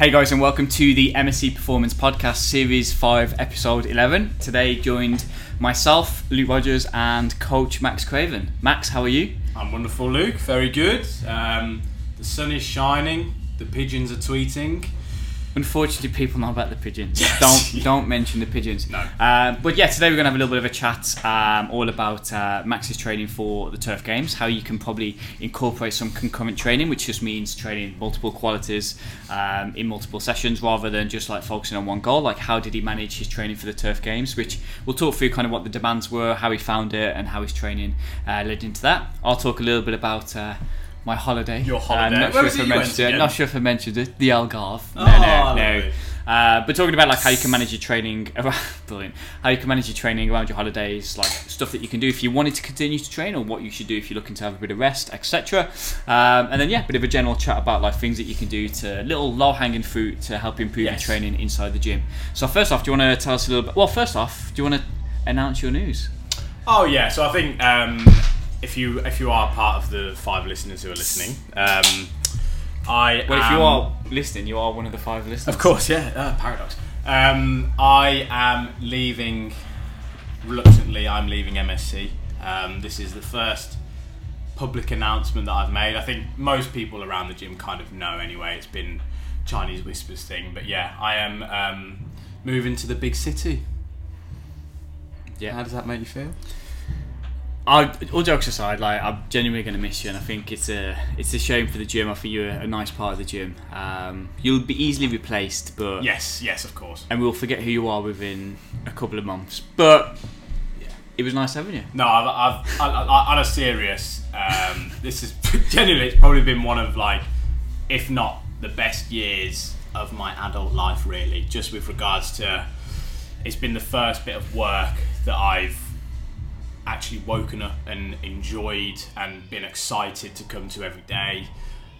Hey guys, and welcome to the MSC Performance Podcast, Series 5, Episode 11. Today, joined myself, Luke Rogers, and Coach Max Craven. Max, how are you? I'm wonderful, Luke. Very good. Um, the sun is shining. The pigeons are tweeting. Unfortunately, people know about the pigeons. Yes. Don't don't mention the pigeons. No. Um, but yeah, today we're going to have a little bit of a chat um, all about uh, Max's training for the Turf Games, how you can probably incorporate some concurrent training, which just means training multiple qualities um, in multiple sessions rather than just like focusing on one goal. Like, how did he manage his training for the Turf Games, which we'll talk through kind of what the demands were, how he found it, and how his training uh, led into that. I'll talk a little bit about. Uh, my holiday. Your holiday. Uh, not, Where sure if I mentioned it. Not sure if I mentioned it. The Algarve. No, Oh, no, no. lovely. Uh, but talking about like how you can manage your training around, brilliant. How you can manage your training around your holidays, like stuff that you can do if you wanted to continue to train, or what you should do if you're looking to have a bit of rest, etc. Um, and then yeah, a bit of a general chat about like things that you can do to little low hanging fruit to help improve Yes. your training inside the gym. So first off, do you want to tell us a little bit? Well, first off, do you want to announce your news? Oh yeah. So I think um, if you if you are part of the five listeners who are listening, um, I Well, if you are listening, you are one of the five listeners. Of course, yeah. Uh, paradox. Um, I am leaving. Reluctantly, I'm leaving MSC. Um, this is the first public announcement that I've made. I think most people around the gym kind of know anyway. It's been Chinese whispers thing, but yeah, I am um, moving to the big city. Yeah. How does that make you feel? I, all jokes aside, like I'm genuinely going to miss you, and I think it's a it's a shame for the gym. I think you're a, nice part of the gym. Um, you'll be easily replaced, but Yes, yes, of course. and we'll forget who you are within a couple of months. But it was nice having you. No, I've, I've I, I, on a serious. Um, this is genuinely, it's probably been one of like, if not the best years of my adult life. Really, just with regards to, it's been the first bit of work that I've actually woken up and enjoyed and been excited to come to every day.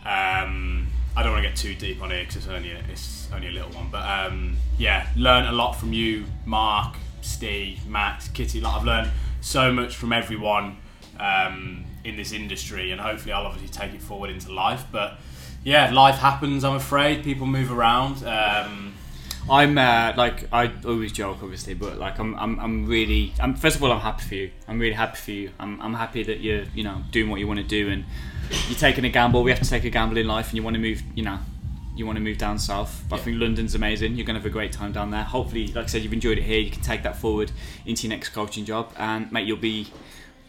Um, I don't want to get too deep on it because it's only a, it's only a little one, but um, yeah, learned a lot from you, Mark, Steve, Max, Kitty. Like I've learned so much from everyone um, in this industry, and hopefully I'll obviously take it forward into life. But yeah, life happens. I'm afraid people move around. Um, I'm uh, like I always joke, obviously, but like I'm I'm, I'm really I'm first of all I'm happy for you. I'm really happy for you. I'm, I'm happy that you're you know doing what you want to do and you're taking a gamble. We have to take a gamble in life, and you want to move. You know, you want to move down south. But I think London's amazing. You're going to have a great time down there. Hopefully, like I said, you've enjoyed it here. You can take that forward into your next coaching job, and mate, you'll be.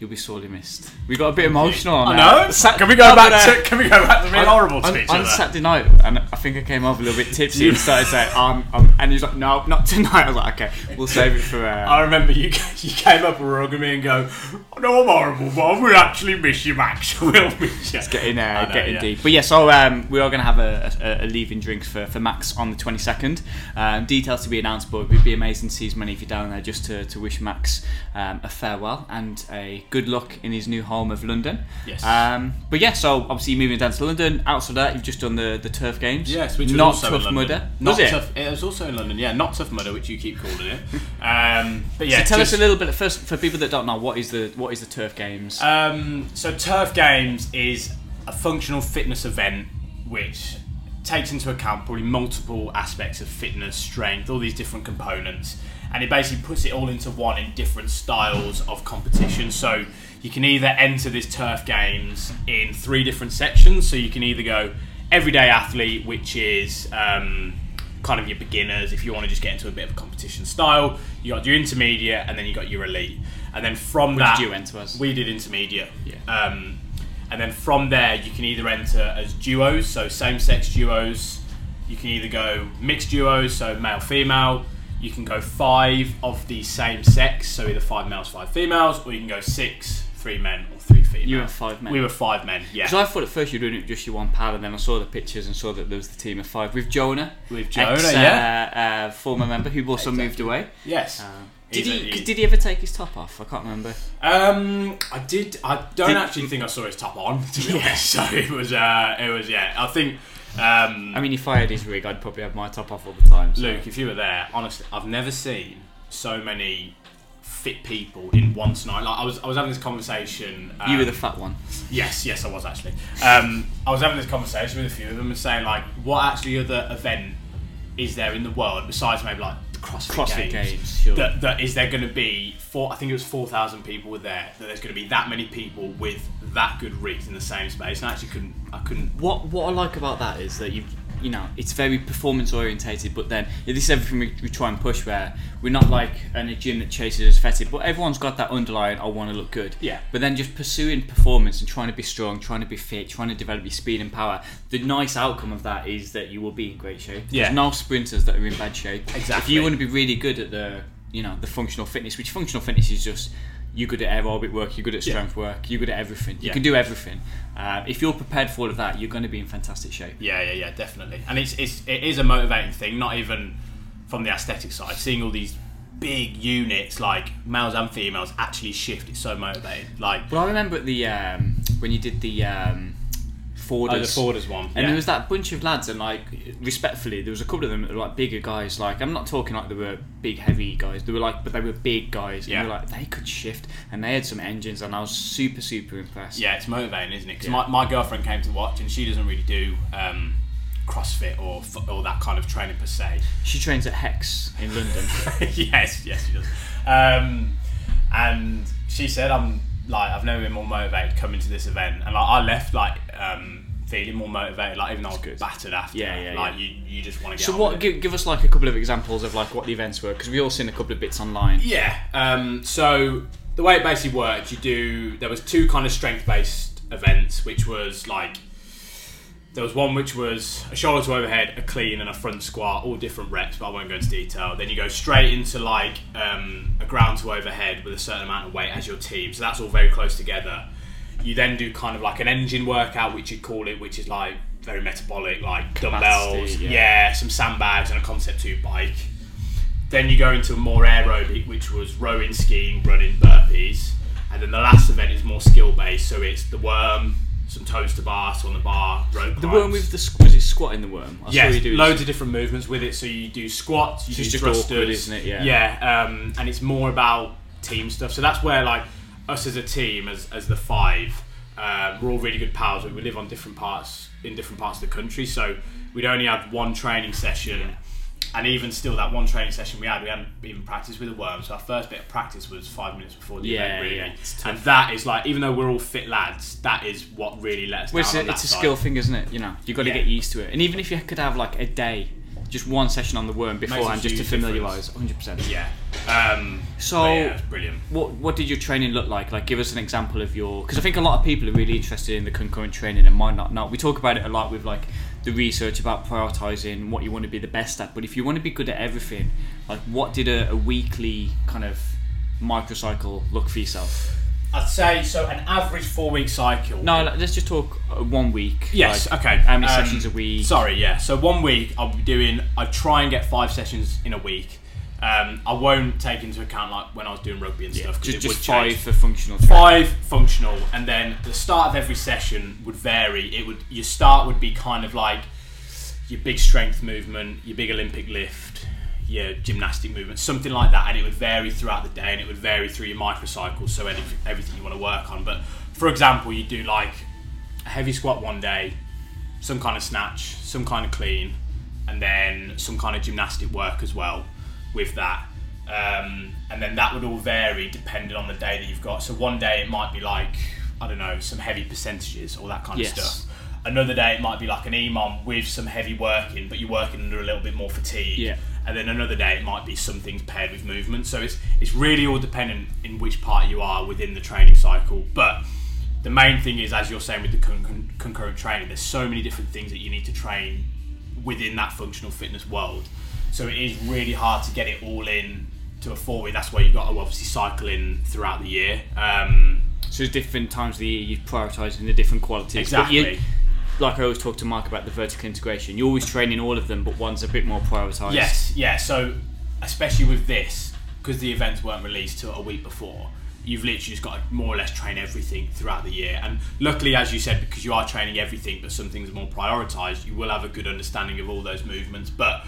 You'll be sorely missed. We got a bit emotional on that. I that. know. Sat- can we go back to? Can we go back to being horrible to on, each on other? Saturday night, and I think I came over a little bit tipsy and started saying, um, um, and he was like, no, not tonight. I was like, okay, we'll save it for. Uh, I remember you you came up and rugged me and go, "I know I'm horrible, but I will actually miss you, Max. We'll miss you." It's getting uh, know, getting yeah. deep. But yeah, so um, we are going to have a, a, a leaving drinks for, for Max on the 22nd. Um, details to be announced, but it would be amazing to see as many of you down there just to, to wish Max um, a farewell and a good luck in his new home of London. Yes. Um, but yeah, so obviously moving down to London. Outside of that, you've just done the, the turf games. Yes, which was not also tough London. mudder. Not was it? tough. It was also in London. Yeah, not tough mudder, which you keep calling it. Um, but yeah, so tell just- us a little bit first for people that don't know what is the what is the turf games. Um, so Turf Games is a functional fitness event which takes into account probably multiple aspects of fitness, strength, all these different components, and it basically puts it all into one in different styles of competition. So you can either enter this Turf Games in three different sections. So you can either go everyday athlete, which is um, kind of your beginners if you want to just get into a bit of a competition style. You got your intermediate, and then you got your elite. And then from Which that, you enter as? we did intermediate. Yeah. Um, and then from there, you can either enter as duos, so same-sex duos. You can either go mixed duos, so male-female. You can go five of the same sex, so either five males, five females, or you can go six, three men, or three females. You were five men. We were five men. Yeah. Because I thought at first you were doing it with just your one pal, and then I saw the pictures and saw that there was the team of five with Jonah, With Jonah, ex, yeah. uh, uh, former member who also moved away. yes. Uh, did he? he- did he ever take his top off? I can't remember. Um, I did. I don't Did- actually think I saw his top on. To be honest, so it was. Uh, it was. Yeah. I think. Um, I mean, if I had his rig. I'd probably have my top off all the time. so- Luke, if you were there, honestly, I've never seen so many fit people in one tonight. Like I was, I was having this conversation. Um, you were the fat one. Yes, yes, I was actually. Um, I was having this conversation with a few of them and saying like, what actually other event is there in the world besides maybe like CrossFit, CrossFit Games? Games, sure. That, that is there going to be four? I think it was four thousand people were there. That there's going to be that many people with that good reach in the same space. And I actually couldn't. I couldn't. What what I like about that is that you you know it's very performance orientated, but then yeah, this is everything we, we try and push. Where we're not like in a gym that chases aesthetic, but everyone's got that underlying I want to look good. Yeah. But then just pursuing performance and trying to be strong, trying to be fit, trying to develop your speed and power. The nice outcome of that is that you will be in great shape. Yeah. There's no sprinters that are in bad shape. Exactly. If you want to be really good at the you know the functional fitness, which functional fitness is just you're good at aerobic work, you're good at Yeah. strength work, you're good at everything. You Yeah. can do everything. Uh, if you're prepared for all of that, you're going to be in fantastic shape. Yeah, yeah, yeah, definitely. And it's, it's it is a motivating thing, not even from the aesthetic side. Seeing all these big units, like males and females, actually shift. It's so motivating. Like Well, I remember at the um, when you did the um, Forders. oh, the Forders one. And yeah. there was that bunch of lads, and like, respectfully, there was a couple of them that were like bigger guys. Like, I'm not talking like they were big, heavy guys. They were like, but they were big guys. And Yeah. they like, they could shift, and they had some engines, and I was super, super impressed. Yeah, it's motivating, isn't it? Because Yeah. my, my girlfriend came to watch, and she doesn't really do um, CrossFit or or that kind of training per se. She trains at Hex in London. yes, yes, she does. Um, and she said, "I'm like I've never been more motivated coming to this event." And like I left like um, feeling more motivated, like even though I was good. battered after. Yeah, yeah, Like yeah. you, you just want to get. so, what? Give, give us like a couple of examples of like what the events were, because we all seen a couple of bits online. Yeah. Um, so the way it basically worked, you do. There was two kind of strength based events, which was like there was one which was a shoulder to overhead, a clean, and a front squat, all different reps, but I won't go into detail. Then you go straight into like um, a ground to overhead with a certain amount of weight as your team. So that's all very close together. You then do kind of like an engine workout, which you call it, which is like very metabolic, like dumbbells, yeah. yeah, some sandbags, and a concept two bike. Then you go into more aerobic, which was rowing, skiing, running, burpees. And then the last event is more skill based, so it's the worm, some toes to bar, so on the bar, rope The climbs. worm with the squ- was it squatting the worm? I saw Yes, you do loads of different movements with it. So you do squats, you So do it's just thrusters, awkward, isn't it? Yeah. Yeah, um, and it's more about team stuff. So that's where like us as a team, as as the five, uh, we're all really good pals. We live on different parts in different parts of the country, so we'd only have one training session. And even still, that one training session we had, we hadn't even practiced with the worm. So our first bit of practice was five minutes before the Yeah, event, really. yeah, and that is like, even though we're all fit lads, that is what really lets us Well, down it's a, that it's a skill thing, isn't it? You know, you have got to Yeah. get used to it. And even if you could have like a day, just one session on the worm beforehand, just to familiarise, hundred percent. Yeah. Um, So- but yeah, it's brilliant. What what did your training look like? Like, give us an example of your. Because I think a lot of people are really interested in the concurrent training and might not know. We talk about it a lot with like the research about prioritizing what you want to be the best at. But if you want to be good at everything, like, what did a, a weekly kind of microcycle look for yourself? I'd say so. An average four-week cycle. No, let's just talk uh, one week. Yes. like, okay. How many Um, sessions a week? Sorry. Yeah. So one week I'll be doing. I try and get five sessions in a week. Um, I won't take into account like when I was doing rugby and stuff. just it just five for functional. training. Five functional, and then the start of every session would vary. It would your start would be kind of like your big strength movement, your big Olympic lift, your gymnastic movement, something like that, and it would vary throughout the day, and it would vary through your microcycles, so any, everything you want to work on. But for example, you do like a heavy squat one day, some kind of snatch, some kind of clean, and then some kind of gymnastic work as well with that. Um, and then that would all vary depending on the day that you've got. So one day it might be like, I don't know, some heavy percentages or that kind Yes. of stuff. Another day it might be like an EMOM with some heavy working, but you're working under a little bit more fatigue. Yeah. And then another day it might be some things paired with movement. So it's it's really all dependent in which part you are within the training cycle. But the main thing is, as you're saying with the con- con- concurrent training, there's so many different things that you need to train within that functional fitness world. So it is really hard to get it all in to a four week. That's where you've got to obviously cycle in throughout the year. Um, So there's different times of the year you're prioritising the different qualities. Exactly. like I always talk to Mark about the vertical integration. You're always training all of them, but one's a bit more prioritised. Yes, yeah. So especially with this, because the events weren't released till a week before, you've literally just got to more or less train everything throughout the year. And luckily, as you said, because you are training everything, but some things are more prioritised, you will have a good understanding of all those movements. But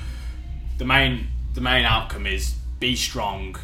the main the main outcome is be strong,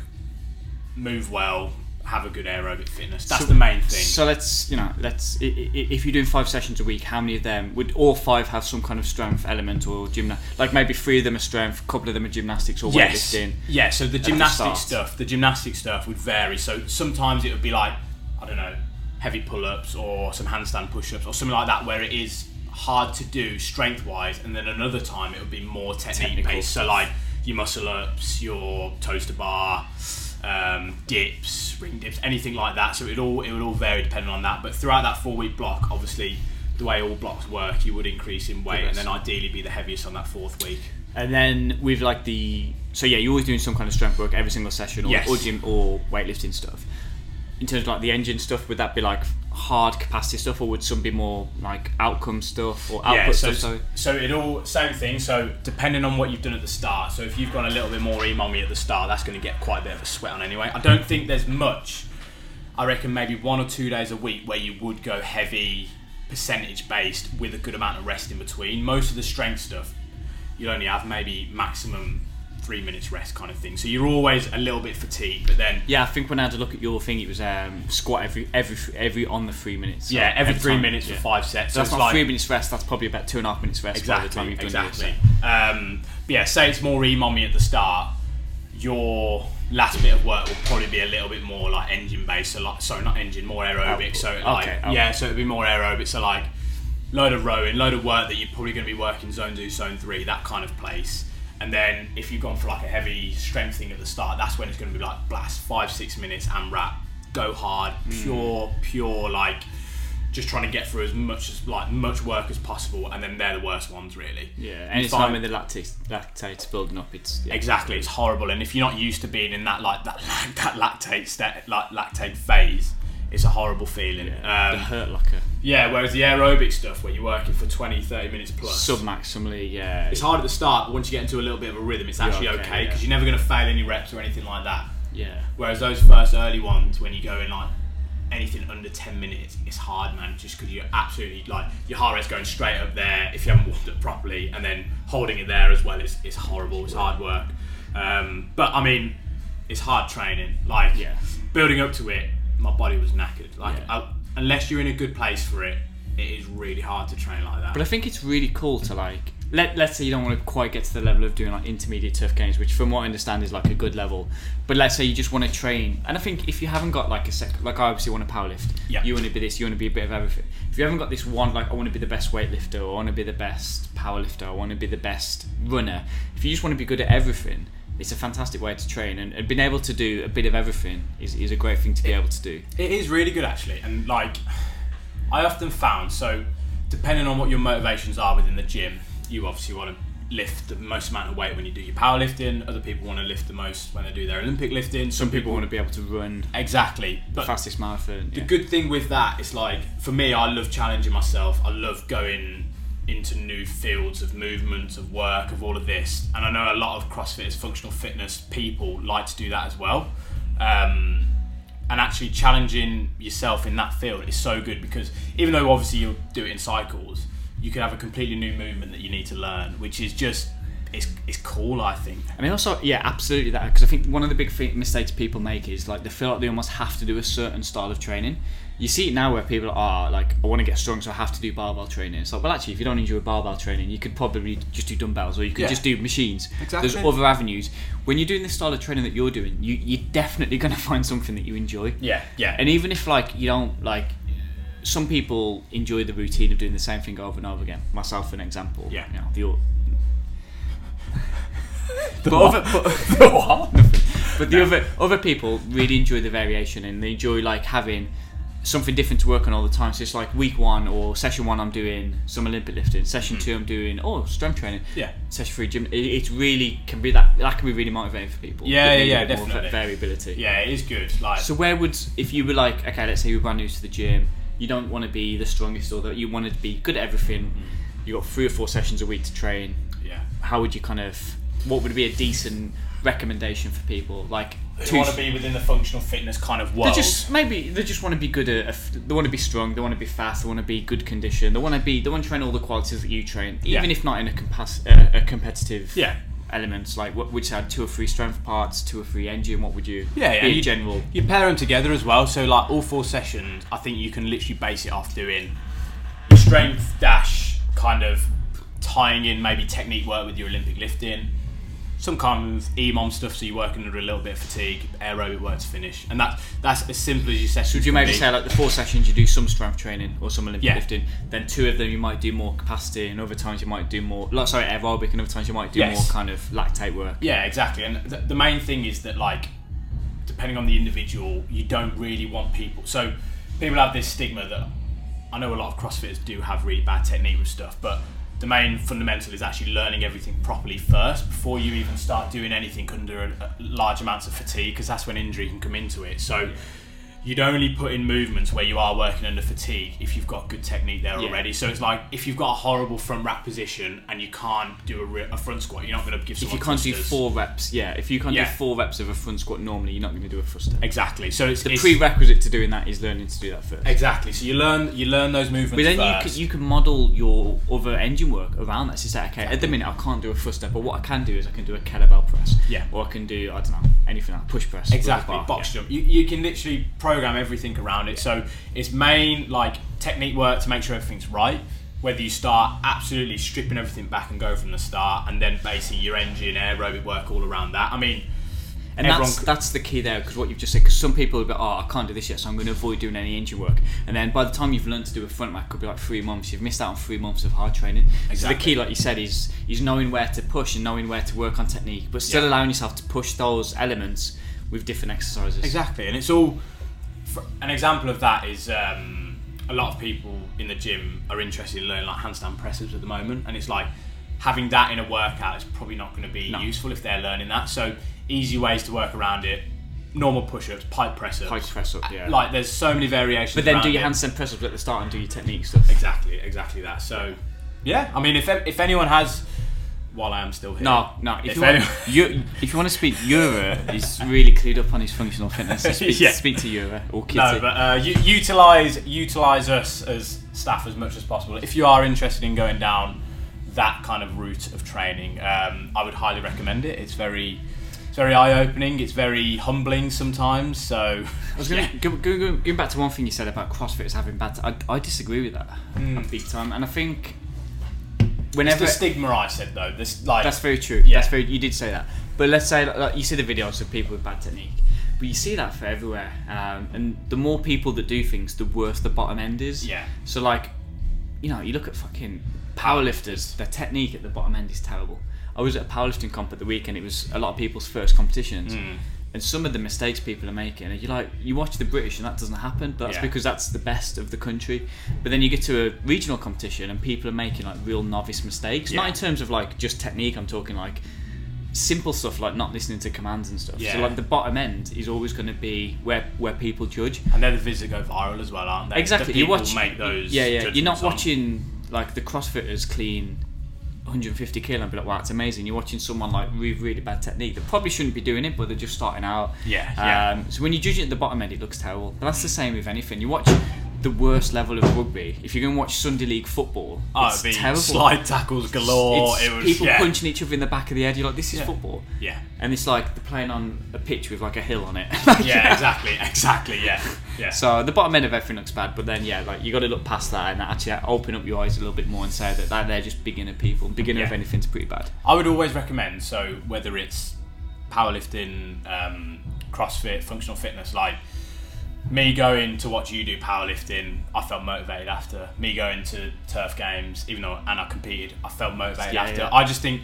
move well, have a good aerobic fitness. That's So- the main thing. So let's, you know, let's. If you're doing five sessions a week, how many of them would all five have some kind of strength element or gymna? Like maybe three of them are strength, a couple of them are gymnastics or yes. weightlifting. Yeah, so the the gymnastic start. stuff, the gymnastic stuff would vary. So sometimes it would be like, I don't know, heavy pull-ups or some handstand push-ups or something like that where it is hard to do strength-wise and then another time it would be more technique Technical based. So like your muscle ups, your toes to bar, um, dips, ring dips, anything like that. So it would all it would all vary depending on that. But throughout that four week block, obviously the way all blocks work, you would increase in weight and then ideally be the heaviest on that fourth week. And then with like the so yeah, you're always doing some kind of strength work every single session, or, Yes. or gym or weightlifting stuff. In terms of like the engine stuff, would that be like hard capacity stuff, or would some be more like outcome stuff or output yeah, so, stuff? Sorry. so it all same thing. So depending on what you've done at the start, so if you've gone a little bit more emommy at the start, that's going to get quite a bit of a sweat on anyway. I don't think there's much. I reckon maybe one or two days a week where you would go heavy percentage based with a good amount of rest in between. Most of the strength stuff, you'll only have maybe maximum three minutes rest kind of thing. So you're always a little bit fatigued, but then Yeah, I think when I had to look at your thing, it was um, squat every every every on the three minutes. So yeah, every, three time, minutes yeah. for five sets. So that's not like- three minutes rest. That's probably about two and a half minutes rest by the time Exactly, exactly. Um, but yeah, say it's more e-mommy at the start. Your last bit of work will probably be a little bit more like engine based. So like, sorry, not engine, more aerobic. So like, Okay, yeah, so it'd be more aerobic. So like, load of rowing, load of work that you're probably going to be working zone two, zone three, that kind of place. And then if you've gone for like a heavy strength thing at the start, that's when it's going to be like blast five, six minutes and wrap, go hard, Hmm. pure, pure like just trying to get through as much as like much work as possible, and then they're the worst ones really. Yeah, anytime find- when the lactate lactate's building up, it's yeah. Exactly, it's horrible, and if you're not used to being in that like that that lactate state, like lactate phase, it's a horrible feeling. Yeah, Um, the hurt locker. yeah, whereas the aerobic stuff, where you're working for 20, 30 minutes plus, submaximally, yeah. it's hard at the start, but once you get into a little bit of a rhythm, it's actually okay, okay yeah. because you're never going to fail any reps or anything like that. yeah. Whereas those first early ones, when you go in like anything under 10 minutes, it's hard, man, just because you're absolutely like your heart rate's going straight up there if you haven't warmed up properly, and then holding it there as well is, is horrible, it's hard work. Um, but I mean, it's hard training. Like, Yeah. building up to it, my body was knackered. Like, Yeah. I, unless you're in a good place for it, it is really hard to train like that. But I think it's really cool to like let let's say you don't want to quite get to the level of doing like intermediate turf games, which from what I understand is like a good level. But let's say you just want to train, and I think if you haven't got like a sec, like I obviously want to powerlift. Yeah. You want to be this, you want to be a bit of everything. If you haven't got this one, like I want to be the best weightlifter, or I want to be the best powerlifter, I want to be the best runner. If you just want to be good at everything. It's a fantastic way to train, and, and being able to do a bit of everything is, is a great thing to be able to do. It is really good actually, and like I often found so depending on what your motivations are within the gym, you obviously want to lift the most amount of weight when you do your powerlifting. Other people want to lift the most when they do their Olympic lifting. Some people want to be able to run exactly, the fastest marathon. the yeah. good thing with that is like for me, I love challenging myself. I love going into new fields of movement, of work, of all of this. And I know a lot of CrossFitters, functional fitness people like to do that as well. Um, and actually challenging yourself in that field is so good because even though obviously you'll do it in cycles, you could have a completely new movement that you need to learn, which is just it's, it's cool. I think. I mean, also, yeah, absolutely that because I think one of the big mistakes people make is like they feel like they almost have to do a certain style of training. You see it now where people are like, I want to get strong, so I have to do barbell training. It's like, well, actually, if you don't enjoy barbell training, you could probably just do dumbbells or you could Yeah. just do machines. Exactly. There's other avenues. When you're doing the style of training that you're doing, you, you're definitely going to find something that you enjoy. Yeah, yeah. And even if like you don't like, some people enjoy the routine of doing the same thing over and over again. Myself, an example. Yeah. You know, the The but other, but, The but the other other people really enjoy the variation and they enjoy like having something different to work on all the time. So it's like week one or session one, I'm doing some Olympic lifting. Session hmm. two, I'm doing oh strength training. Yeah. Session three, gym. It, it really can be that that can be really motivating for people. Yeah, yeah, more definitely. variability. Yeah, it is good. Like So where would if you were like okay, let's say you're brand new to the gym, you don't want to be the strongest or that you want to be good at everything. Hmm. You got three or four sessions a week to train. yeah. How would you kind of what would be a decent recommendation for people like They want to be within the functional fitness kind of They world. just maybe they just want to be good at. They want to be strong. They want to be fast. They want to be good condition. They want to be. They want to train all the qualities that you train, Yeah. even if not in a, compas- uh, a competitive Yeah. elements? Like, what would you add two or three strength parts, two or three engine? What would you? Yeah, yeah, in you- general. You pair them together as well. So like all four sessions, I think you can literally base it off doing strength dash, kind of tying in maybe technique work with your Olympic lifting, some kind of EMOM stuff, so you're working under a little bit of fatigue, aerobic work to finish, and that that's as simple as your session. Would you maybe say like the four sessions you do some strength training or some Olympic Yeah. lifting, then two of them you might do more capacity, and other times you might do more, like, sorry, aerobic, and other times you might do Yes. more kind of lactate work. Yeah, exactly. And the, the main thing is that, like, depending on the individual, you don't really want people. So people have this stigma that I know a lot of CrossFitters do have really bad technique with stuff, but the main fundamental is actually learning everything properly first before you even start doing anything under a, a large amounts of fatigue, because that's when injury can come into it. So. You'd only put in movements where you are working under fatigue if you've got good technique there Yeah. already. So it's like if you've got a horrible front rack position and you can't do a, re- a front squat, you're not going to give some. If you can't do four reps, yeah, if you can't Yeah. do four reps of a front squat normally, you're not going to do a thruster. Exactly. So it's The it's- prerequisite to doing that is learning to do that first. Exactly. So you learn you learn those movements But then you can, you can model your other engine work around that. So you say, okay, at the minute I can't do a thruster, but what I can do is I can do a kettlebell press. Yeah. Or I can do, I don't know, anything like push press. exactly bar, box yeah. jump. You, you can literally program everything around it. So it's main like technique work to make sure everything's right. Whether you start absolutely stripping everything back and go from the start, and then basically your engine aerobic work all around that. I mean, And everyone that's c- that's the key there because what you've just said. Because some people will be, oh, I can't do this yet, so I'm going to avoid doing any engine work. And then by the time you've learned to do a front rack, it could be like three months. You've missed out on three months of hard training. So the key, like you said, is is knowing where to push and knowing where to work on technique, but still Yeah. allowing yourself to push those elements with different exercises. Exactly, and it's all. An example of that is um, a lot of people in the gym are interested in learning like handstand presses at the moment, and it's like having that in a workout is probably not going to be No. useful if they're learning that. So easy ways to work around it: normal push-ups, pike press-ups. Pike press up, yeah. Like there's so many variations. but then do your it. handstand press ups at the start and do your technique stuff. Exactly, exactly that. So yeah, I mean, if if anyone has, while I am still here, No, no. If If you, want, anyone- you, if you want to speak Euro, he's really clued up on his functional fitness. So speak, Yeah. speak to Euro or Kitty. No, but uh, u- utilize utilize us as staff as much as possible. If you are interested in going down that kind of route of training, um, I would highly recommend it. It's very it's very eye opening. It's very humbling sometimes. So I was going to go, go, go, going back to one thing you said about CrossFit CrossFitters having bad. I, I disagree with that big time, and I think it's whenever the stigma I said though. This like that's very true. Yeah. That's very. You did say that, but let's say like, you see the videos of people with bad technique, but you see that for everywhere. Um, and the more people that do things, the worse the bottom end is. Yeah. So like, you know, you look at fucking powerlifters. Their technique at the bottom end is terrible. I was at a powerlifting comp at the weekend. It was a lot of people's first competitions. Mm. And some of the mistakes people are making, and you like you watch the British, and that doesn't happen. But that's Yeah. because that's the best of the country. But then you get to a regional competition, and people are making like real novice mistakes. Not in terms of like just technique. I'm talking like simple stuff like not listening to commands and stuff. Yeah. So like the bottom end is always going to be where where people judge. and they're the vids that go viral as well, aren't they? Exactly. The You people watch. make those. Yeah, yeah. You're not judgments on- watching like the CrossFitters clean 150 kilo and be like, wow, it's amazing. You're watching someone like really, really bad technique that probably shouldn't be doing it, but they're just starting out. Yeah, yeah. Um, so when you judge it at the bottom end, it looks terrible. But that's the same with anything. You watch the worst level of rugby. If you're going to watch Sunday League football, Oh, it's terrible. slide tackles galore. It's it was people yeah. punching each other in the back of the head. You're like, this is Yeah. football. Yeah. And it's like they're playing on a pitch with like a hill on it. Yeah, exactly, exactly. Yeah, yeah. So the bottom end of everything looks bad, but then yeah, like you got to look past that and actually open up your eyes a little bit more and say that, that they're just beginner people. Beginner of anything's pretty bad. I would always recommend. So whether it's powerlifting, um, CrossFit, functional fitness, like me going to watch you do powerlifting, I felt motivated after. Me going to turf games, even though and I competed, I felt motivated Yeah, after. yeah. I just think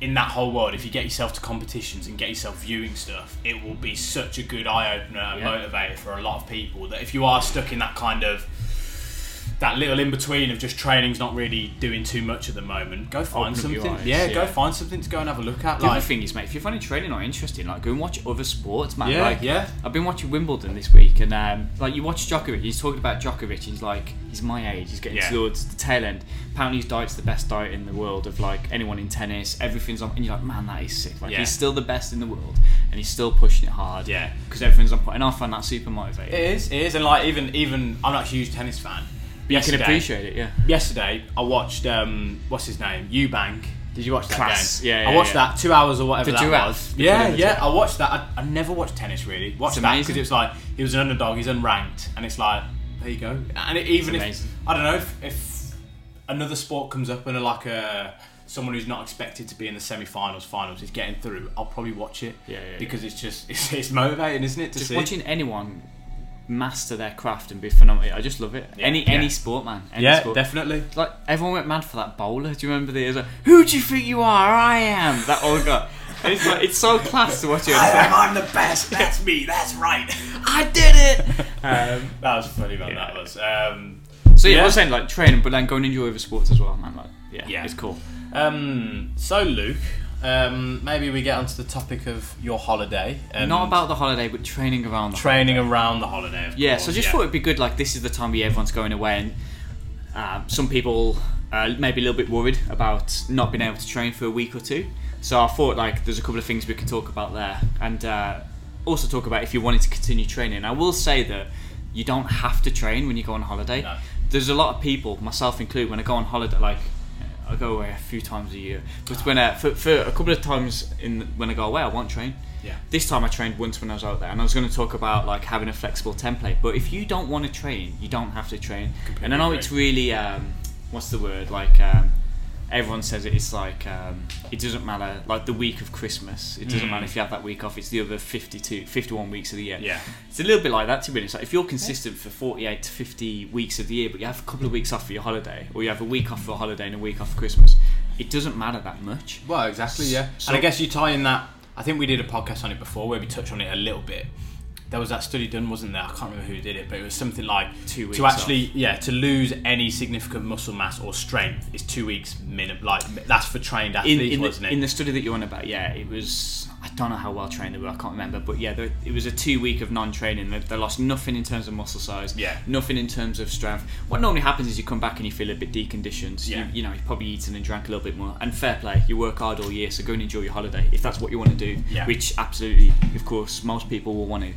in that whole world, if you get yourself to competitions and get yourself viewing stuff, it will be such a good eye opener and Yeah. motivator for a lot of people that if you are stuck in that kind of that little in between of just training's not really doing too much at the moment, go find Open something. eyes, yeah, yeah. go find something to go and have a look at. The Like, other thing is, mate, if you're finding training not interesting, like go and watch other sports, man. Yeah, like, yeah. I've been watching Wimbledon this week, and um, like you watch Djokovic, he's talking about Djokovic. He's like, he's my age. He's getting Yeah. towards the tail end. Apparently, his diet's the best diet in the world of like anyone in tennis. Everything's on, and you're like, man, that is sick. Like Yeah. he's still the best in the world, and he's still pushing it hard. Yeah. because everything's on point, and I find that super motivating. It is, it is, and like even even I'm not a huge tennis fan. You can appreciate it, yeah. Yesterday, I watched um, what's his name, Eubank. Did you watch that Class. game? Yeah, yeah I watched yeah. that two hours or whatever The that giraffe. was. Yeah, yeah. giraffe. I watched that. I, I never watched tennis really. Watched It's that because it was like he was an underdog. He's unranked, and it's like there you go. And it, even if. I don't know if, if another sport comes up and like a someone who's not expected to be in the semi-finals, finals is getting through, I'll probably watch it. Yeah, yeah, because it's just it's, it's motivating, isn't it? To Just see. watching anyone master their craft and be phenomenal. I just love it. Yeah, any yeah. any sport, man. Any yeah, sport. definitely. Like everyone went mad for that bowler. Do you remember the? Like, Who do you think you are? I am. That old guy. It's like it's so class to watch it. I'm I'm the best. That's me. That's right. I did it. Um, that was funny, man. Yeah. That was. Um, So yeah, Yeah. I was saying like training, but then go and enjoy other sports as well, man. Like yeah, Yeah. it's cool. Um, so Luke, um, maybe we get onto the topic of your holiday. And Not about the holiday, but training around the training around the holiday. Of Yeah, course, so I just thought it'd be good. Like this is the time year everyone's going away, and uh, some people uh, maybe a little bit worried about not being able to train for a week or two. So I thought like there's a couple of things we can talk about there, and uh, also talk about if you wanted to continue training. I will say that you don't have to train when you go on holiday. No. There's a lot of people, myself included, when I go on holiday, like. I go away a few times a year, but when uh, for, for a couple of times in when I go away, I won't train. Yeah. This time I trained once when I was out there, and I was going to talk about like having a flexible template. But if you don't want to train, you don't have to train. and I know it's really um, what's the word like. Um, everyone says it, it's like um, it doesn't matter. Like the week of Christmas, it doesn't Mm. matter if you have that week off. It's the other 52, 51 weeks of the year. Yeah. It's a little bit like that to be honest. Like if you're consistent for 48 to 50 weeks of the year, but you have a couple of weeks off for your holiday, or you have a week off for a holiday and a week off for Christmas, it doesn't matter that much. Well, exactly, yeah. So- and I guess you tie in that. I think we did a podcast on it before where we touched on it a little bit. There was that study done, wasn't there? I can't remember who did it, but it was something like Two weeks to actually, yeah, to lose any significant muscle mass or strength is two weeks minimum. Like that's for trained in, athletes, in, wasn't the, it? in the study that you're on about, yeah, it was. I don't know how well trained they were. I can't remember, but yeah, there, it was a two week of non-training. They, they lost nothing in terms of muscle size. Yeah. Nothing in terms of strength. What normally happens is you come back and you feel a bit deconditioned. Yeah. You, you know, you've probably eaten and drank a little bit more. And fair play, you work hard all year, so go and enjoy your holiday if that's what you want to do. Yeah. Which absolutely, of course, most people will want to.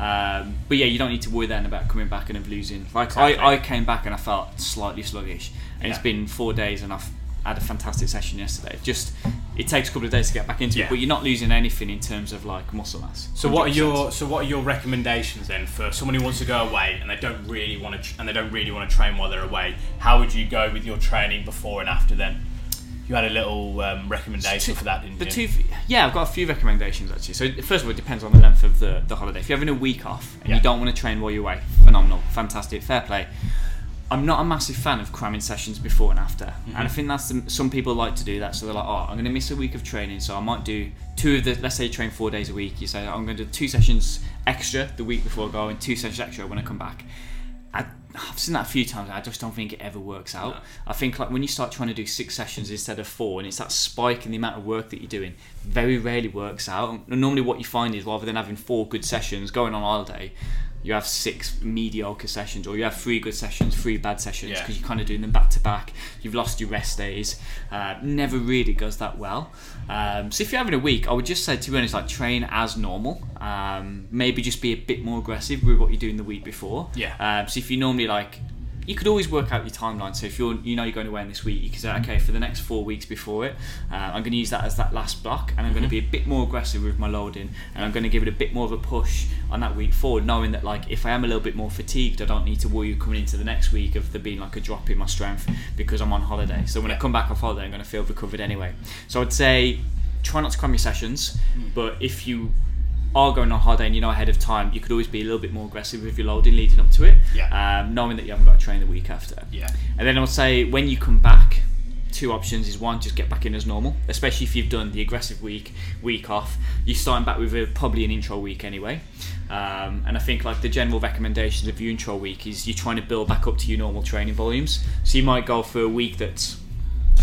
Um, but yeah, you don't need to worry then about coming back and of losing. Like Exactly. I, I came back and I felt slightly sluggish, and it's been four days and I've had a fantastic session yesterday. Just it takes a couple of days to get back into Yeah. it, but you're not losing anything in terms of like muscle mass. So what are your so what are your recommendations then for someone who wants to go away and they don't really want to and they don't really want to train while they're away? How would you go with your training before and after then? You had a little um, recommendation Two- for that, didn't the you? two, yeah, I've got a few recommendations actually. So first of all, it depends on the length of the, the holiday. If you're having a week off and Yeah. you don't want to train while you're away, phenomenal, fantastic, fair play. I'm not a massive fan of cramming sessions before and after, Mm-hmm. and I think that's the, some people like to do that. So they're like, oh, I'm going to miss a week of training, so I might do two of the. Let's say you train four days a week. You say I'm going to do two sessions extra the week before I go, and two sessions extra when I come back. I, I've seen that a few times. I just don't think it ever works out. No. I think like when you start trying to do six sessions instead of four, and it's that spike in the amount of work that you're doing, very rarely works out. And normally, what you find is rather than having four good sessions going on holiday, you have six mediocre sessions, or you have three good sessions, three bad sessions, Yeah. because you're kind of doing them back to back. You've lost your rest days. Uh, never really goes that well. Um, so if you're having a week, I would just say to be honest, like train as normal. Um, maybe just be a bit more aggressive with what you're doing the week before. Yeah. Um, so if you normally like, you could always work out your timeline. So if you're, you know, you're going away in this week, you can say, mm-hmm. okay, for the next four weeks before it, uh, I'm going to use that as that last block, and I'm going to mm-hmm. be a bit more aggressive with my loading, and I'm going to give it a bit more of a push on that week forward, knowing that like if I am a little bit more fatigued, I don't need to worry coming into the next week of there being like a drop in my strength because I'm on holiday. So when I come back off holiday, I'm going to feel recovered anyway. So I'd say try not to cram your sessions, mm. but if you are going on holiday and you know ahead of time, you could always be a little bit more aggressive with your loading leading up to it, Yeah. um, knowing that you haven't got to train the week after. Yeah. And then I would say when you come back, two options is one, just get back in as normal, especially if you've done the aggressive week, week off. You're starting back with a, probably an intro week anyway. Um, and I think like the general recommendations of your intro week is you're trying to build back up to your normal training volumes. So you might go for a week that's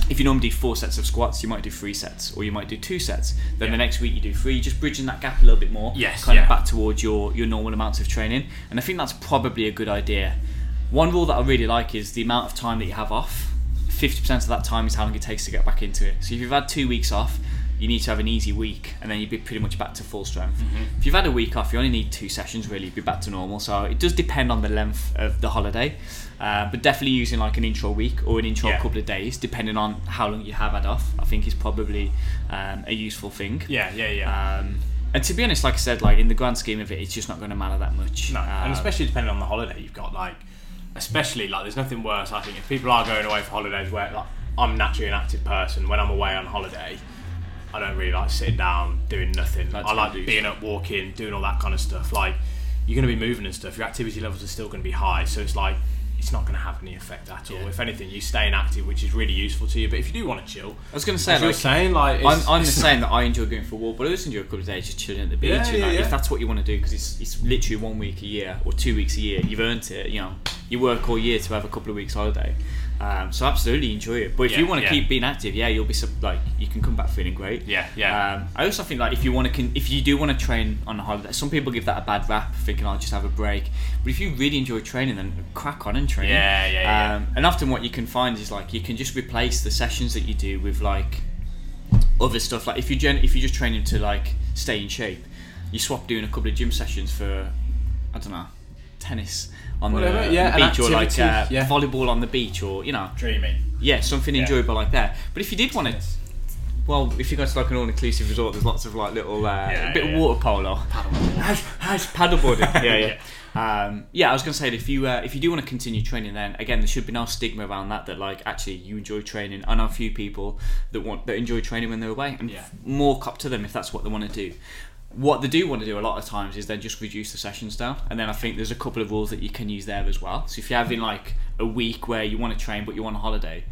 if you normally do four sets of squats, you might do three sets, or you might do two sets. Then Yeah. the next week you do three, just bridging that gap a little bit more. Yes, kind yeah. of back towards your your normal amounts of training. And I think that's probably a good idea. One rule that I really like is the amount of time that you have off. Fifty percent of that time is how long it takes to get back into it. So if you've had two weeks off, you need to have an easy week, and then you'd be pretty much back to full strength. Mm-hmm. If you've had a week off, you only need two sessions really, you'd be back to normal. So it does depend on the length of the holiday, uh, but definitely using like an intro week or an intro Yeah. couple of days, depending on how long you have had off, I think is probably um, a useful thing. Yeah, yeah, yeah. Um, and to be honest, like I said, like in the grand scheme of it, it's just not going to matter that much. No, and Um, especially depending on the holiday you've got. Like, especially like, there's nothing worse. I think if people are going away for holidays, where like I'm naturally an active person, when I'm away on holiday, I don't really like sitting down doing nothing. Like I like being up, walking, doing all that kind of stuff. Like, you're going to be moving and stuff. Your activity levels are still going to be high, so it's like it's not going to have any effect at all. Yeah. If anything, you staying active, which is really useful to you. But if you do want to chill, I was going to say, as you're saying, like I'm, I'm the it's- same that I enjoy going for a walk, but I also enjoy a couple of days just chilling at the beach. Yeah, yeah, like. If that's what you want to do, because it's, it's literally one week a year or two weeks a year, you've earned it. You know, you work all year to have a couple of weeks holiday. Um, so absolutely enjoy it. But if Yeah, you want to yeah. keep being active, yeah, you'll be like you can come back feeling great. Yeah, yeah. Um, I also think like if you want to, if you do want to train on a holiday, some people give that a bad rap, thinking I'll just have a break. But if you really enjoy training, then crack on and train. Yeah, yeah, yeah. Um, and often what you can find is like you can just replace the sessions that you do with like other stuff. Like if you gen- if you're just training to like stay in shape, you swap doing a couple of gym sessions for I don't know tennis on Whatever, the, yeah, the an beach or like uh, yeah. volleyball on the beach or you know dreaming. yeah something Yeah. enjoyable like that. But if you did want to. Well, if you go to like an all-inclusive resort, there's lots of like little uh, Yeah, a bit yeah. of water polo, has, has paddleboarding. yeah, yeah. Um, yeah, I was gonna say if you uh, if you do want to continue training, then again there should be no stigma around that. That like actually you enjoy training. I know a few people that want that enjoy training when they're away, and Yeah. more cop to them if that's what they want to do. What they do want to do a lot of times is then just reduce the sessions down, and then I think there's a couple of rules that you can use there as well. So if you're having like a week where you want to train but you want a holiday,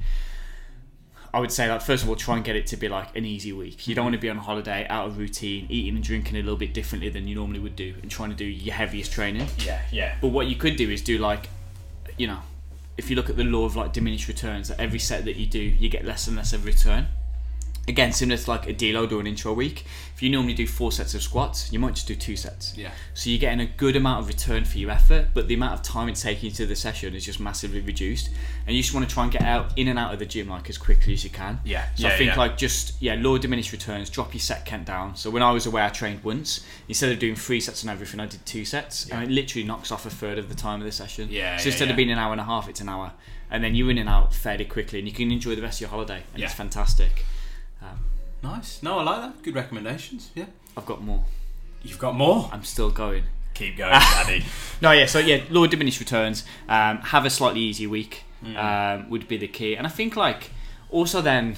I would say like first of all try and get it to be like an easy week. You don't want to be on holiday out of routine, eating and drinking a little bit differently than you normally would do, and trying to do your heaviest training. Yeah, yeah. But what you could do is do like, you know, if you look at the law of like diminished returns, that every set that you do, you get less and less of return. Again, similar to like a deload or an intro week. If you normally do four sets of squats, you might just do two sets. Yeah. So you're getting a good amount of return for your effort, but the amount of time it's taking you to the session is just massively reduced. And you just want to try and get out in and out of the gym like as quickly as you can. Yeah, So I think yeah. like just yeah, lower diminished returns, drop your set count down. So when I was away, I trained once. Instead of doing three sets on everything, I did two sets, and it literally knocks off a third of the time of the session. Yeah, So yeah, instead yeah. of being an hour and a half, it's an hour, and then you're in and out fairly quickly, and you can enjoy the rest of your holiday, and Yeah. it's fantastic. Um, Nice. No, I like that. Good recommendations. Yeah. I've got more. You've got more. I'm still going. Keep going, Daddy. No, yeah. So yeah, lower diminished returns. Um, have a slightly easier week Mm. um, would be the key, and I think like also then.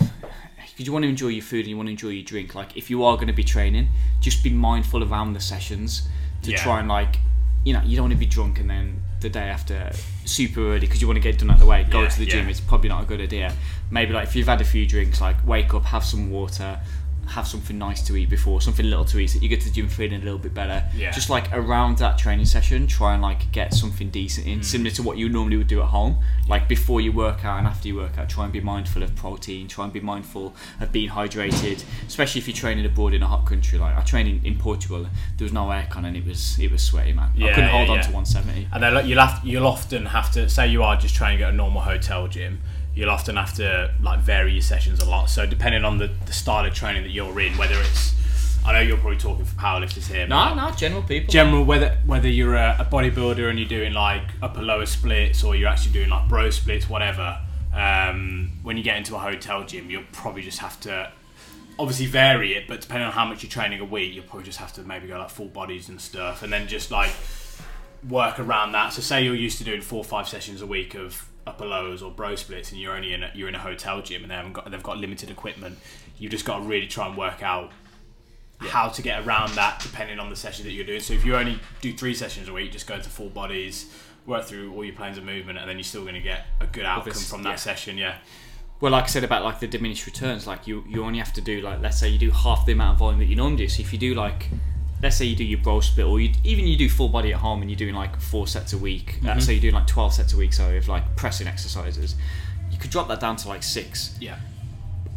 If you want to enjoy your food and you want to enjoy your drink, like if you are going to be training, just be mindful around the sessions to Yeah. try and like, you know, you don't want to be drunk and then the day after super early because you want to get done out of the way. Go Yeah, to the gym. yeah. It's probably not a good idea. Maybe like if you've had a few drinks, like wake up, have some water, have something nice to eat before, something little to eat, so you get to the gym feeling a little bit better. Yeah. Just like around that training session, try and like get something decent Mm. similar to what you normally would do at home. Like before you work out and after you work out, try and be mindful of protein. Try and be mindful of being hydrated, especially if you're training abroad in a hot country. Like I trained in, in Portugal, there was no aircon and it was it was sweaty, man. I couldn't hold yeah, on yeah. to 170. And then like, you'll have you'll often have to say you are just training at a normal hotel gym. You'll often have to like vary your sessions a lot. So depending on the, the style of training that you're in, whether it's I know you're probably talking for powerlifters here. No, but no, general people. General, whether whether you're a, a bodybuilder and you're doing like upper lower splits or you're actually doing like bro splits, whatever. Um, when you get into a hotel gym, you'll probably just have to obviously vary it, but depending on how much you're training a week, you'll probably just have to maybe go like full bodies and stuff, and then just like work around that. So say you're used to doing four or five sessions a week of upper lowers or bro splits, and you're only in a, you're in a hotel gym and they haven't got they've got limited equipment. You've just got to really try and work out how to get around that depending on the session that you're doing. So if you only do three sessions a week, just go to full bodies, work through all your planes of movement, and then you're still going to get a good outcome from that yeah. session. Yeah, Well, like I said about like the diminished returns, like you you only have to do like let's say you do half the amount of volume that you normally do. So if you do like let's say you do your bro split or you even you do full body at home and you're doing like four sets a week. Uh, so you're doing like twelve sets a week. So of like pressing exercises, you could drop that down to like six. yeah,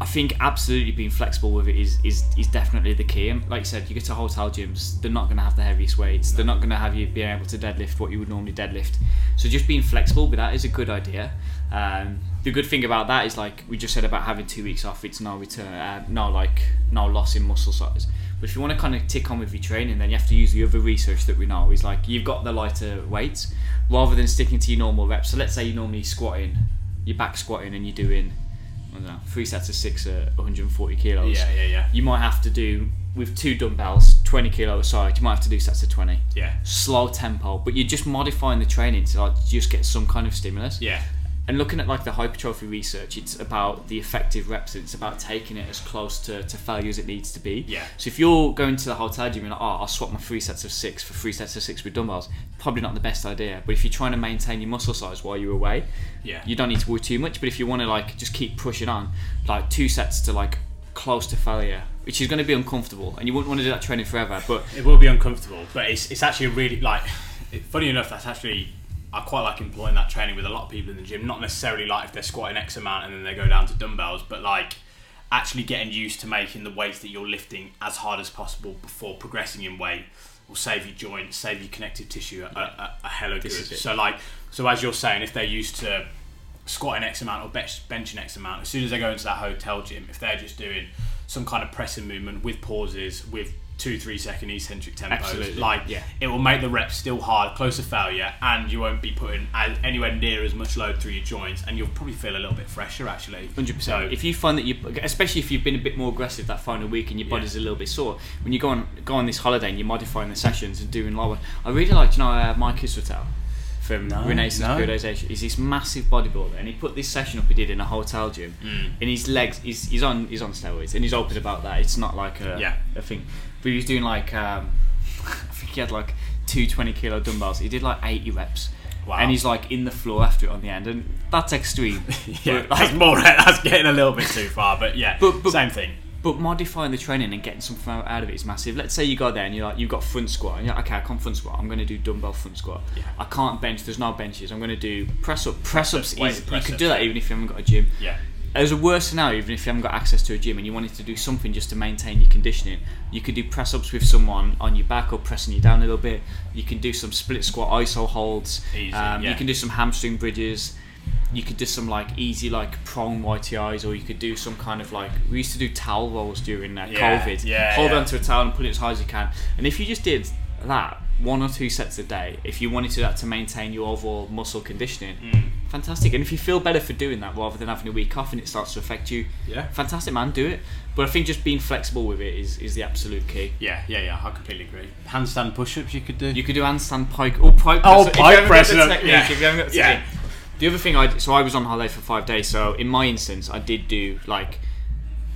I think absolutely being flexible with it is, is, is definitely the key. And like you said, you get to hotel gyms, they're not going to have the heaviest weights. They're not going to have you being able to deadlift what you would normally deadlift. So just being flexible with that is a good idea. Um, the good thing about that is like we just said about having two weeks off. It's no return, uh, no like no loss in muscle size. But if you want to kind of tick on with your training, then you have to use the other research that we know is like you've got the lighter weights rather than sticking to your normal reps. So let's say you're normally squatting, you're back squatting, and you're doing I don't know three sets of six at 140 kilos. Yeah, yeah, yeah. You might have to do with two dumbbells, 20 kilo aside. You might have to do sets of 20 Yeah. slow tempo, but you're just modifying the training to like just get some kind of stimulus. Yeah. And looking at like the hypertrophy research, it's about the effective reps. It's about taking it as close to, to failure as it needs to be. Yeah. So if you're going to the hotel gym and like, oh, I'll swap my three sets of six for three sets of six with dumbbells, probably not the best idea. But if you're trying to maintain your muscle size while you're away, Yeah. you don't need to worry too much. But if you want to like just keep pushing on, like two sets to like close to failure, which is going to be uncomfortable, and you wouldn't want to do that training forever. But It will be uncomfortable, but it's, it's actually really like. Funny enough, that's actually I quite like employing that training with a lot of people in the gym. Not necessarily like if they're squatting X amount and then they go down to dumbbells, but like actually getting used to making the weights that you're lifting as hard as possible before progressing in weight will save your joints, save your connective tissue a, a, a hell of good. This is. So like, so as you're saying, if they're used to squatting X amount or bench, benching X amount, as soon as they go into that hotel gym, if they're just doing some kind of pressing movement with pauses, with two, three second eccentric tempos, Absolutely, like yeah. it will make the reps still hard, close to failure, and you won't be putting as, anywhere near as much load through your joints, and you'll probably feel a little bit fresher actually. Hundred So. If you find that you, especially if you've been a bit more aggressive that final week and your Yeah. body's a little bit sore, when you go on go on this holiday and you're modifying the sessions and doing lower, I really like you know uh, Mike Israetel from No, Renaissance no. Periodization. He's this massive bodybuilder, and he put this session up he did in a hotel gym, Mm. and his legs, he's, he's on he's on steroids, and he's open about that. It's not like a Yeah. a thing, but he was doing like um, I think he had like two 20 kilo dumbbells. He did like 80 reps. Wow. And he's like in the floor after it on the end, and that's extreme. yeah, But, like, that's more. That's getting a little bit too far, but yeah, But- but- same thing. But modifying the training and getting something out of it is massive. Let's say you go there and you're like, you've got front squat, and you're like, okay, I can't front squat. I'm going to do dumbbell front squat. Yeah. I can't bench. There's no benches. I'm going to do press up. Press ups Weighted is you could do that even if you haven't got a gym. Yeah, As a worst scenario, even if you haven't got access to a gym and you wanted to do something just to maintain your conditioning, you could do press ups with someone on your back or pressing you down a little bit. You can do some split squat iso holds. Easy, um, yeah. You can do some hamstring bridges. You could do some like easy like prone YTIs, or you could do some kind of like we used to do towel rolls during uh, Yeah, COVID. yeah, Hold yeah. onto a towel and pull it as high as you can. And if you just did that one or two sets a day, if you wanted to that to maintain your overall muscle conditioning, Mm. fantastic. And if you feel better for doing that rather than having a week off and it starts to affect you, Yeah. fantastic, man, do it. But I think just being flexible with it is, is the absolute key. yeah, yeah, yeah. I completely agree. Handstand push-ups you could do. You could do handstand pike or pike. Oh, press. Pike got pressing the technique, yeah. If you haven't got the Yeah. technique. The other thing I so I was on holiday for five days. So in my instance, I did do like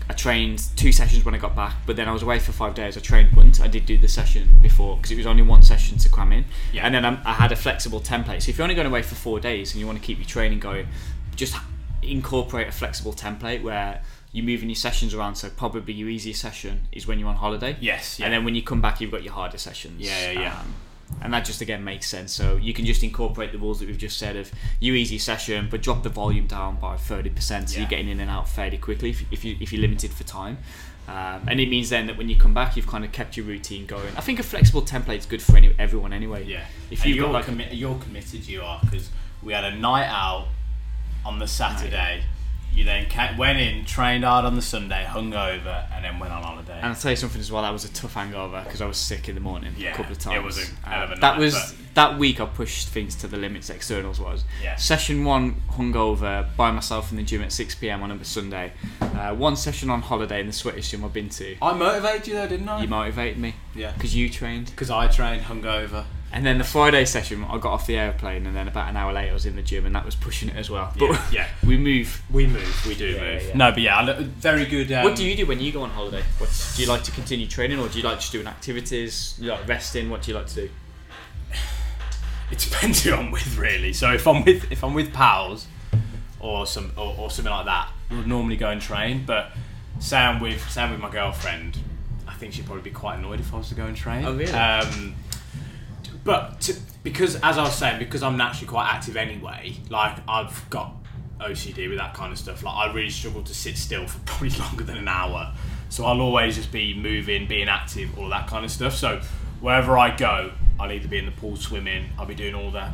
I trained two sessions when I got back, but then I was away for five days. I trained once. I did do the session before because it was only one session to cram in, Yeah. and then I, I had a flexible template. So if you're only going away for four days and you want to keep your training going, just incorporate a flexible template where you're moving your sessions around. So probably your easiest session is when you're on holiday. Yes, yeah. And then when you come back, you've got your harder sessions. Yeah, yeah, yeah. Um, and that just again makes sense. So you can just incorporate the rules that we've just said of you easy session, but drop the volume down by thirty percent, so Yeah. you're getting in and out fairly quickly if, if you if you're limited for time. Um, and it means then that when you come back, you've kind of kept your routine going. I think a flexible template is good for any, everyone anyway. Yeah. If you've you're, got like commi- you're committed, you are, because we had a night out on the Saturday. You then went in, trained hard on the Sunday, hungover, and then went on holiday. And I'll tell you something as well. That was a tough hangover because I was sick in the morning Yeah, a couple of it times. was a hell of a Uh, night, that was that week. I pushed things to the limits. Externals was. Yeah. Session one hungover by myself in the gym at six pm on a Sunday. Uh, one session on holiday in the sweatiest gym I've been to. I motivated you though, didn't I? You motivated me yeah. because you trained. Because I trained hungover. And then the Friday session, I got off the airplane, and then about an hour later, I was in the gym, and that was pushing it as well. But yeah. we move. We move. We do Yeah, move. yeah. No, but yeah, very good. Um, what do you do when you go on holiday? What, do you like to continue training, or do you like just doing activities? Do you like resting? What do you like to do? It depends who I'm with, really. So if I'm with if I'm with pals or some or, or something like that, we'll normally go and train. But say I'm with say I'm with my girlfriend, I think she'd probably be quite annoyed if I was to go and train. Oh, really? Um, but to, because as I was saying, because I'm naturally quite active anyway, like I've got OCD with that kind of stuff. Like I really struggle to sit still for probably longer than an hour. So I'll always just be moving, being active, all that kind of stuff. So wherever I go, I'll either be in the pool swimming, I'll be doing all that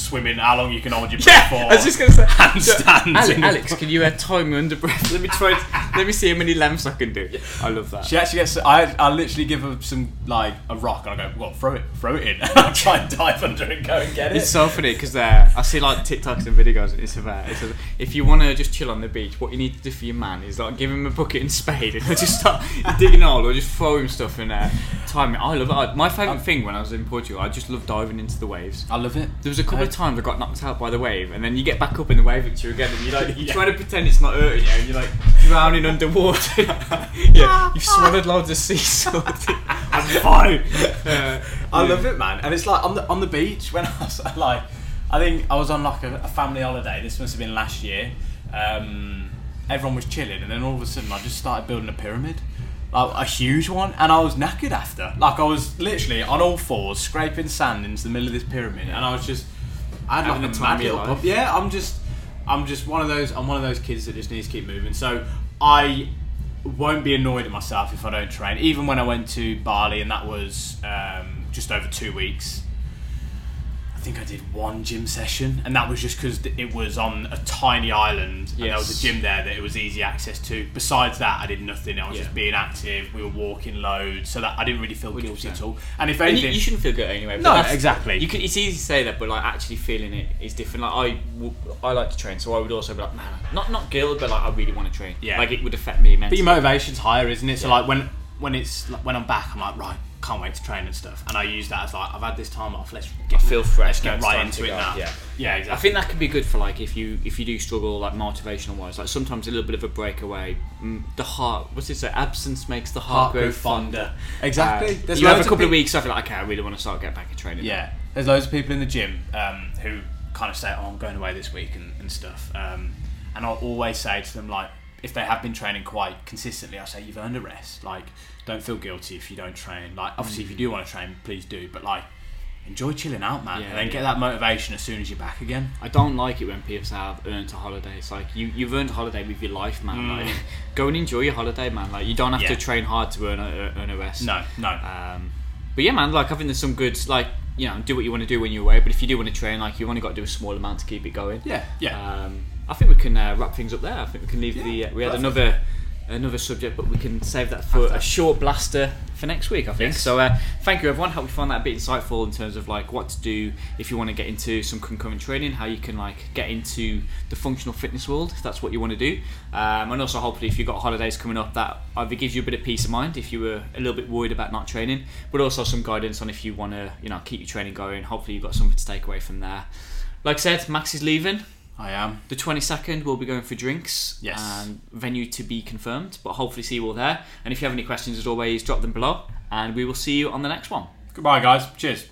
swimming, how long you can hold your Yeah, breath for. I was just gonna say. handstands. Alex, can you uh, time me under breath? Let me try. let me see how many lengths I can do. I love that. She actually gets. I I literally give her some like a rock and I go, well, throw it, throw it in. and I try and dive under and go and get it. It's so funny because uh, I see like TikToks and videos. And it's about it's a, if you want to just chill on the beach, what you need to do for your man is like give him a bucket and spade and just start digging a hole or just throw him stuff in uh, time. I love it. I- My favourite thing when I was in Portugal, I just love diving into the waves. I love it. There was a couple of times I got knocked out by the wave, and then you get back up in the wave picture again, and you're like, you're trying to pretend it's not hurting you, and you're like drowning underwater. yeah, you've swallowed loads of sea salt. I'm fine. Uh, I love it, man. And it's like on the on the beach when I was like, I think I was on like a, a family holiday. This must have been last year. Um, everyone was chilling, and then all of a sudden, I just started building a pyramid, like a huge one, and I was knackered after. Like I was literally on all fours, scraping sand into the middle of this pyramid, and I was just, I had like a time mad little life. Yeah, I'm just, I'm just one of those. I'm one of those kids that just needs to keep moving. So I won't be annoyed at myself if I don't train. Even when I went to Bali, and that was um, just over two weeks. I think I did one gym session, and that was just because it was on a tiny island, and there was a gym there that it was easy access to. Besides that, I did nothing. I was Yeah. just being active. We were walking loads, so that I didn't really feel guilty 100%. at all. And if And you, anything, you shouldn't feel good anyway. No, exactly. You can, it's easy to say that, but like actually feeling it is different. Like I, I like to train, so I would also be like, man, not not guilt, but like I really want to train. Yeah. like it would affect me but your motivation's higher, isn't it? So Yeah. like when when it's like, when I'm back, I'm like right. Can't wait to train and stuff, and I use that as like I've had this time off. Let's get I feel fresh, Let's get right into it go, now. yeah. yeah, Exactly. I think that could be good for like if you if you do struggle like motivational wise, like sometimes a little bit of a breakaway. mm, The heart, what's it say? Absence makes the heart, Heart grow fonder. fonder. Exactly. Uh, There's you have a loads of couple of weeks off, you're like okay, I really want to start getting back in training. Yeah, there's loads of people in the gym um, who kind of say, "Oh, I'm going away this week" and, and stuff. Um, and I'll always say to them, like, if they have been training quite consistently, I say, "You've earned a rest. Like, don't feel guilty if you don't train. Like, obviously, if you do want to train, please do. But like, enjoy chilling out, man, Yeah, and then yeah. get that motivation as soon as you're back again. I don't like it when people say I've earned a holiday. It's like you, you've earned a holiday with your life, man. Mm. Like, go and enjoy your holiday, man. Like you don't have Yeah. to train hard to earn a, earn a rest. No, no. Um, but yeah, man. Like I think there's some good like you know do what you want to do when you're away. But if you do want to train, like you've only got to do a small amount to keep it going. yeah, yeah. Um, I think we can uh, wrap things up there. I think we can leave the. Uh, we had another another subject, but we can save that for a short blaster for next week. I think. Yes. So uh, thank you everyone. Hope you found that a bit insightful in terms of like what to do if you want to get into some concurrent training, how you can like get into the functional fitness world if that's what you want to do, um, and also hopefully if you've got holidays coming up, that either gives you a bit of peace of mind if you were a little bit worried about not training, but also some guidance on if you want to you know keep your training going. Hopefully you've got something to take away from there. Like I said, Max is leaving. I am. The 22nd, we'll be going for drinks. Yes. And venue to be confirmed, but hopefully see you all there. And if you have any questions, as always, drop them below. And we will see you on the next one. Goodbye, guys. Cheers.